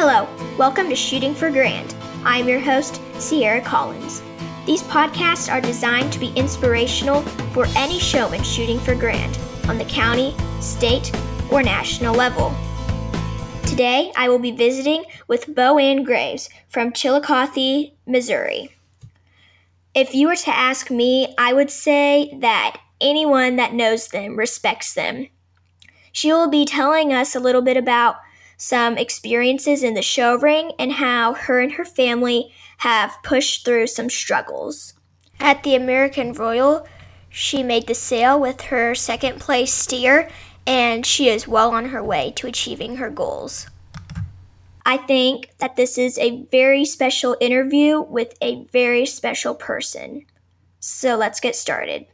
Hello, welcome to Shooting for Grand. I'm your host, Sierra Collins. These podcasts are designed to be inspirational for any showman shooting for grand on the county, state, or national level. Today, I will be visiting with Bo Ann Graves from Chillicothe, Missouri. If you were to ask me, I would say that anyone that knows them respects them. She will be telling us a little bit about some experiences in the show ring and how her and her family have pushed through some struggles. At the American Royal, she made the sale with her second place steer, and she is well on her way to achieving her goals. I think that this is a very special interview with a very special person. So let's get started.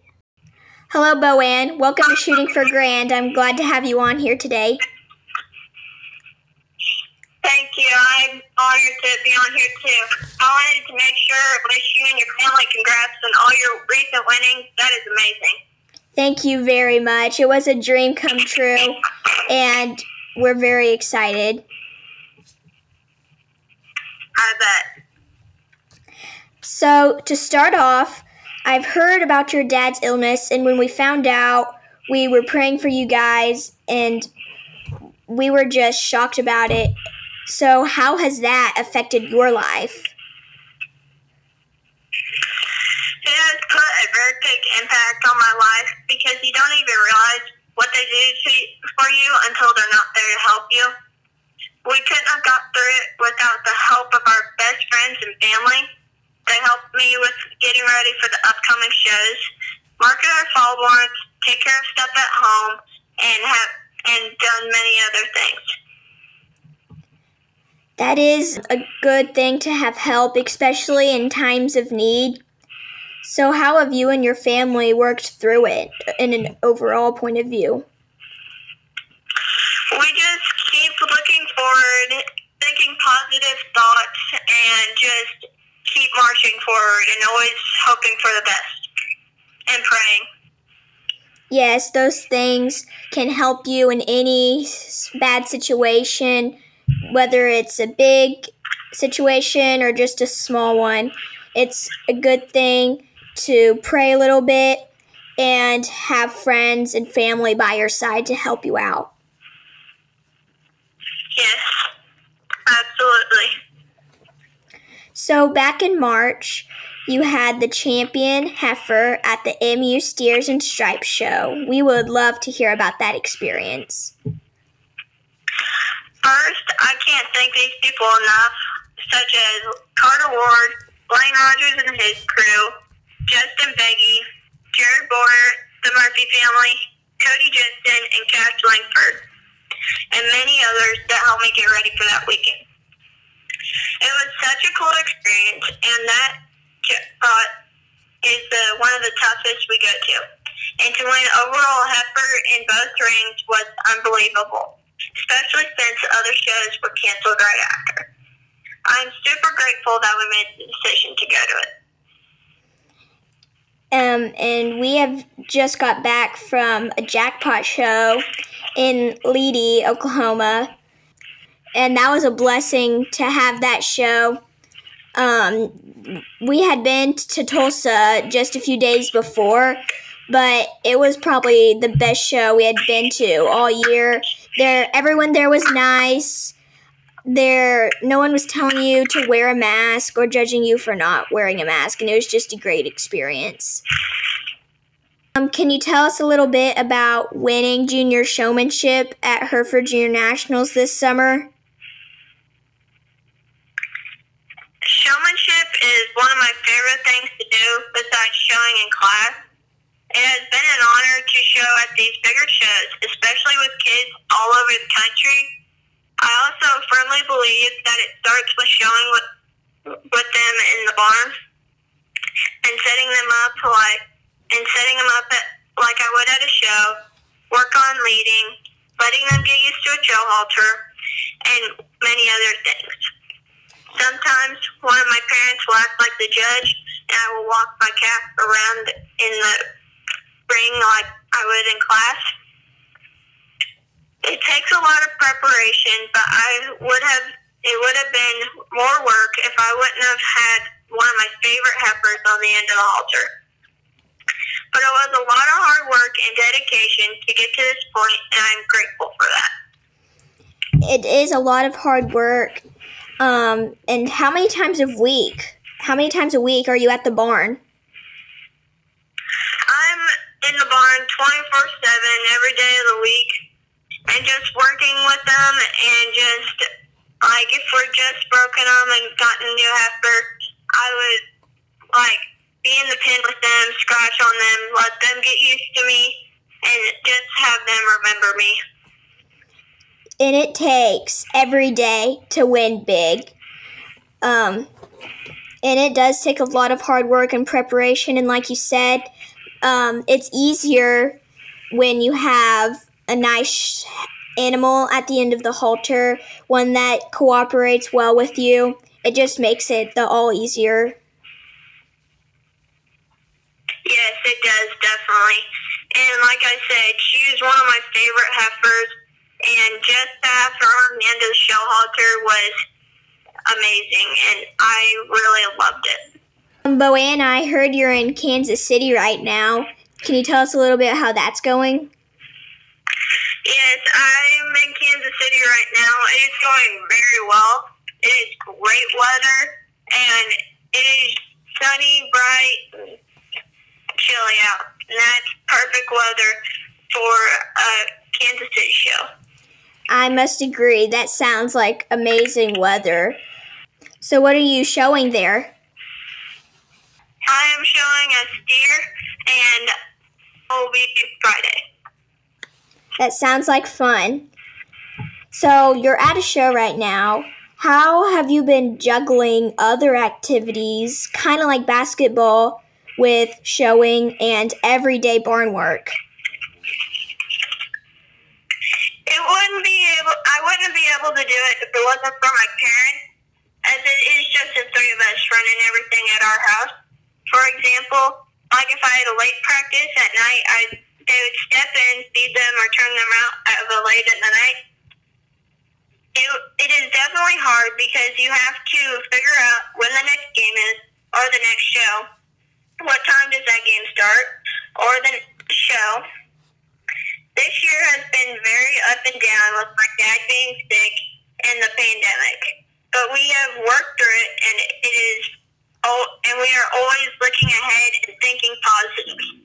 Hello, Bo Ann. Welcome to Shooting for Grand. I'm glad to have you on here today. Thank you. I'm honored to be on here too. I wanted to make sure wish you and your family congrats on all your recent winnings. That is amazing. Thank you very much. It was a dream come true, and we're very excited. I bet. So, to start off, I've heard about your dad's illness, and when we found out, we were praying for you guys, and we were just shocked about it. So, how has that affected your life? It has put a very big impact on my life because you don't even realize what they do to for you until they're not there to help you. We couldn't have got through it without the help of our best friends and family. They helped me with getting ready for the upcoming shows, market our fall warrants, take care of stuff at home, and have and done many other things. That is a good thing to have help, especially in times of need. So, how have you and your family worked through it in an overall point of view? We just keep looking forward, thinking positive thoughts, and just keep marching forward and always hoping for the best and praying. Yes, those things can help you in any bad situation, whether it's a big situation or just a small one. It's a good thing to pray a little bit and have friends and family by your side to help you out. Yes, absolutely. So, back in March, you had the champion heifer at the MU Steers and Stripes show. We would love to hear about that experience. First, I can't thank these people enough, such as Carter Ward, Blaine Rogers and his crew, Justin Beggy, Jared Border, the Murphy family, Cody Jensen, and Cash Langford, and many others that helped me get ready for that weekend. It was such a cool experience, and that uh, is the, one of the toughest we go to. And to win overall heifer in both rings was unbelievable, especially since other shows were canceled right after. I'm super grateful that we made the decision to go to it. Um, and we have just got back from a jackpot show in Leedey, Oklahoma. And that was a blessing to have that show. Um, we had been to Tulsa just a few days before, but it was probably the best show we had been to all year. There, everyone there was nice. There, no one was telling you to wear a mask or judging you for not wearing a mask, and it was just a great experience. Um, can you tell us a little bit about winning junior showmanship at Hereford Junior Nationals this summer? Showmanship is one of my favorite things to do besides showing in class. It has been an honor to show at these bigger shows, especially with kids all over the country. I also firmly believe that it starts with showing with, with them in the barn and setting them up like and setting them up at, like I would at a show. Work on leading, letting them get used to a show halter, and many other things. Sometimes one of my parents will act like the judge, and I will walk my cat around in the ring like I would in class. It takes a lot of preparation, but I would have it would have been more work if I wouldn't have had one of my favorite heifers on the end of the halter. But it was a lot of hard work and dedication to get to this point, and I'm grateful for that. It is a lot of hard work. Um, and how many times a week? How many times a week are you at the barn? In the barn 24 7 every day of the week and just working with them and just like if we're just broken them and gotten new heifer, I would like be in the pen with them, scratch on them, let them get used to me, and just have them remember me. And it takes every day to win big. Um, and it does take a lot of hard work and preparation. And like you said, um, it's easier when you have a nice animal at the end of the halter, one that cooperates well with you. It just makes it the all easier. Yes, it does, definitely. And like I said, she one of my favorite heifers, and just of the show halter was amazing, and I really loved it. Um, Boanna, I heard you're in Kansas City right now. Can you tell us a little bit how that's going? Yes, I'm in Kansas City right now. It is going very well. It is great weather, and it is sunny, bright, chilly out. And that's perfect weather for a Kansas City show. I must agree. That sounds like amazing weather. So, what are you showing there? I am showing a steer, and will be Friday. That sounds like fun. So, you're at a show right now. How have you been juggling other activities, kind of like basketball, with showing and everyday barn work? It wouldn't be able. I wouldn't be able to do it if it wasn't for my parents, as it is just the three of us running everything at our house. For example, like if I had a late practice at night, I they would step in, feed them, or turn them out of a late at the night. It, it is definitely hard because you have to figure out when the next game is or the next show. What time does that game start or the show? This year has been very up and down with my dad being sick and the pandemic. But we have worked through it and it is oh and we are always looking ahead and thinking positively.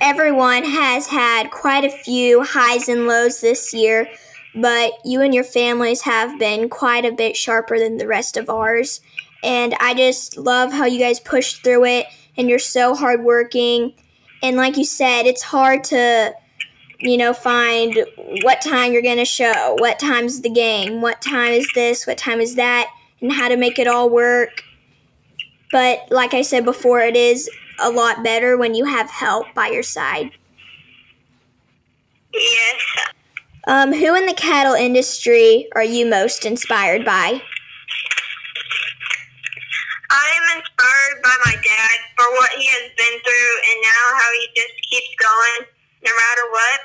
Everyone has had quite a few highs and lows this year, but you and your families have been quite a bit sharper than the rest of ours. And I just love how you guys pushed through it and you're so hardworking. And like you said, it's hard to, you know, find what time you're going to show, what time's the game, what time is this, what time is that, and how to make it all work. But like I said before, it is a lot better when you have help by your side. Yes. Um, who in the cattle industry are you most inspired by? I am inspired by my dad for what he has been through and now how he just keeps going no matter what.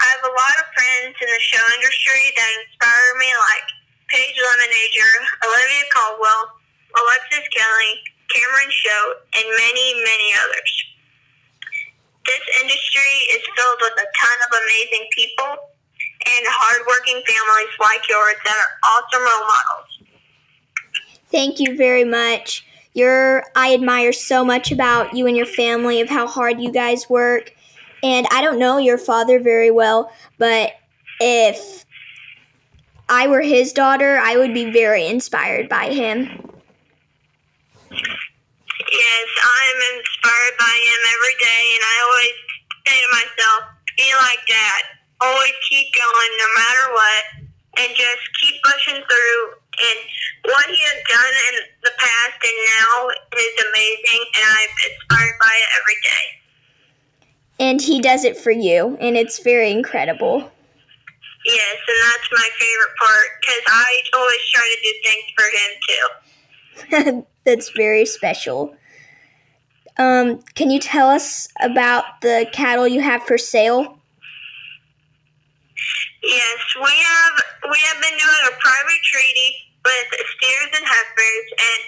I have a lot of friends in the show industry that inspire me like Paige Lemonager, Olivia Caldwell, Alexis Kelly, Cameron Show, and many, many others. This industry is filled with a ton of amazing people and hardworking families like yours that are awesome role models. Thank you very much. You're, I admire so much about you and your family of how hard you guys work. And I don't know your father very well, but if I were his daughter, I would be very inspired by him. Yes, I'm inspired by him every day, and I always say to myself, be like dad. Always keep going no matter what, and just keep pushing through. And what he has done in the past and now is amazing, and I'm inspired by it every day. And he does it for you, and it's very incredible. Yes, and that's my favorite part because I always try to do things for him too. that's very special. Um, can you tell us about the cattle you have for sale? Yes, we have we have been doing a private treaty with steers and heifers, and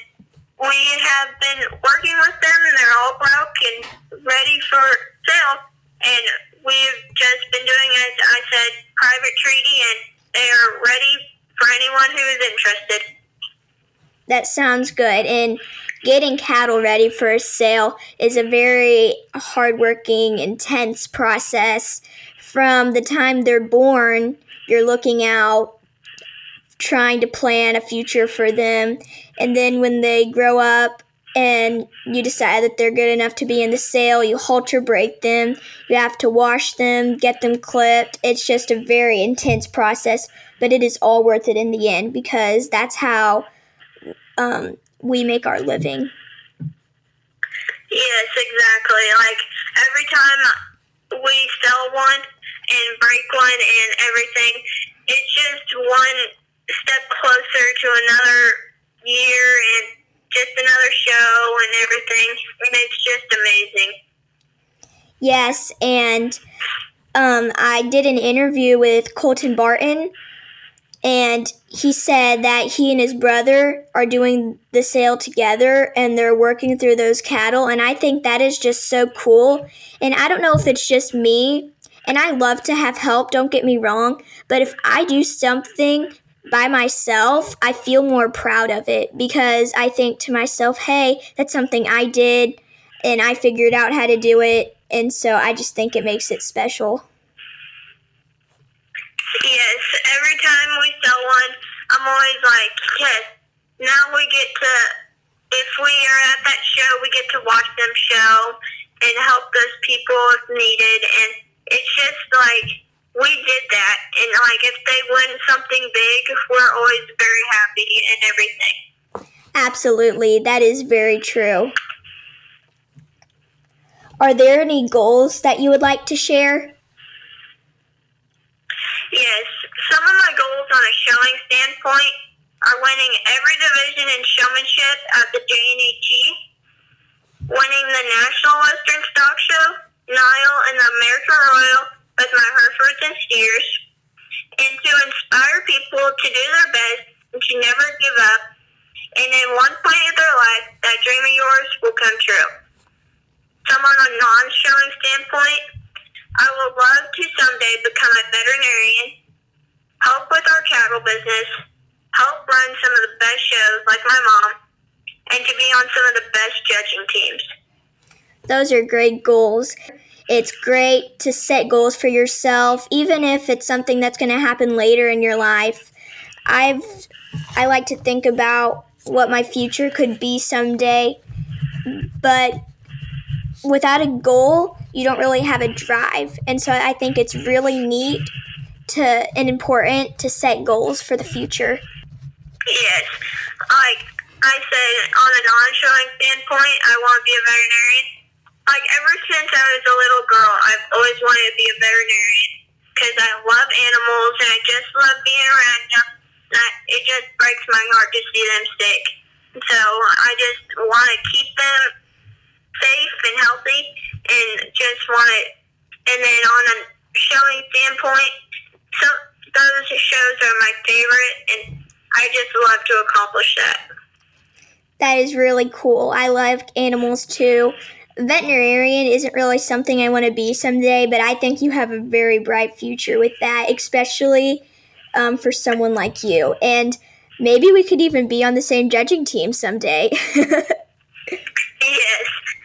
we have been working with them, and they're all broke and ready for sale. And we've just been doing, as I said, private treaty, and they are ready for anyone who is interested. That sounds good. And getting cattle ready for a sale is a very hardworking, intense process. From the time they're born, you're looking out, trying to plan a future for them. And then when they grow up and you decide that they're good enough to be in the sale, you halter break them. You have to wash them, get them clipped. It's just a very intense process, but it is all worth it in the end because that's how um, we make our living. Yes, exactly. Like every time we sell one and break one and everything, it's just one step closer to another year and just another show and everything. And it's just amazing. Yes, and um, I did an interview with Colton Barton and he said that he and his brother are doing the sale together and they're working through those cattle. And i think that is just so cool. And i don't know if it's just me. And i love to have help don't get me wrong. But if i do something by myself i feel more proud of it because i think to myself hey that's something i did and i figured out how to do it. And so i just think it makes it special. Yes, every time I'm always like, yes, now we get to, if we are at that show, we get to watch them show and help those people if needed. And it's just like, we did that. And like, if they win something big, we're always very happy and everything. Absolutely. That is very true. Are there any goals that you would like to share? Yes, some of my goals on a showing standpoint are winning every division in showmanship at the JNHE, winning the National Western Stock Show, Nile, and the American Royal with my Herefords and steers, and to inspire people to do their best and to never give up, and in one point of their life, that dream of yours will come true. Some on a non-showing standpoint, I would love to someday become a veterinarian, help with our cattle business, help run some of the best shows like my mom, and to be on some of the best judging teams. Those are great goals. It's great to set goals for yourself, even if it's something that's going to happen later in your life. I've I like to think about what my future could be someday, but without a goal, you don't really have a drive. And so I think it's really neat to and important to set goals for the future. Yes. Like I said, on a non-showing standpoint, I want to be a veterinarian. Like ever since I was a little girl, I've always wanted to be a veterinarian because I love animals and I just love being around them. I, it just breaks my heart to see them sick. So I just want to keep them safe and healthy and just want to. And then on a showing standpoint, so those shows are my favorite, and I just love to accomplish that. That is really cool. I love animals too. Veterinarian isn't really something I want to be someday, but I think you have a very bright future with that, especially um, for someone like you. And maybe we could even be on the same judging team someday. yes,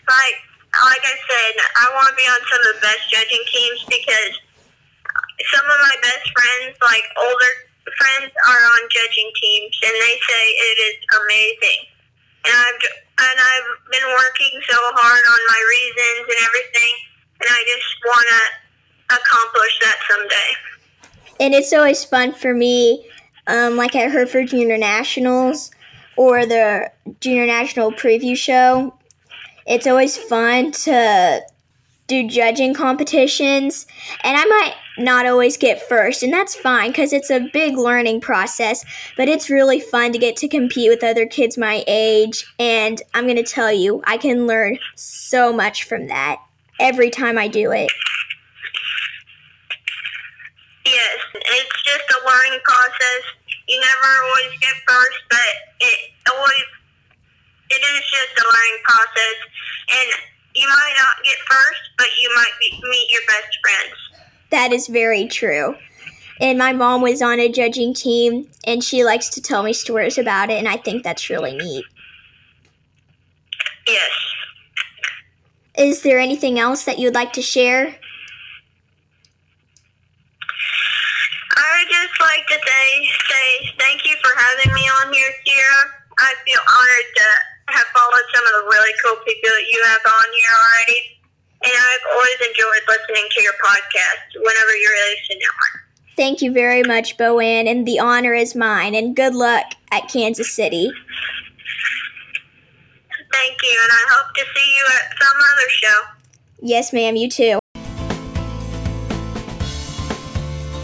like like I said, I want to be on some of the best judging teams because some of my best friends, like older friends, are on judging teams, and they say it is amazing. And I've and I've been working so hard on my reasons and everything, and I just want to accomplish that someday. And it's always fun for me, um, like at Hereford Junior Nationals or the Junior National Preview Show it's always fun to do judging competitions, and I might not always get first, and that's fine because it's a big learning process, but it's really fun to get to compete with other kids my age, and I'm going to tell you, I can learn so much from that every time I do it. Yes, it's just a learning process. You never always get first, but it always it is just a learning process, and you might not get first, but you might be, meet your best friends. That is very true. And my mom was on a judging team, and she likes to tell me stories about it, and I think that's really neat. Yes. Is there anything else that you would like to share? I would just like to say, say thank you for having me on here, Sierra. I feel honored to have followed some of the really cool people that you have on here already. And I've always enjoyed listening to your podcast whenever you're releasing it one. Thank you very much, Boanne, and the honor is mine, and good luck at Kansas City. Thank you, and I hope to see you at some other show. Yes, ma'am, you too.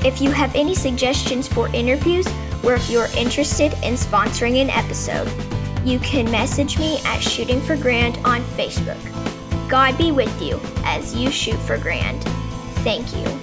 If you have any suggestions for interviews, or if you're interested in sponsoring an episode, you can message me at Shooting for Grand on Facebook. God be with you as you shoot for grand. Thank you.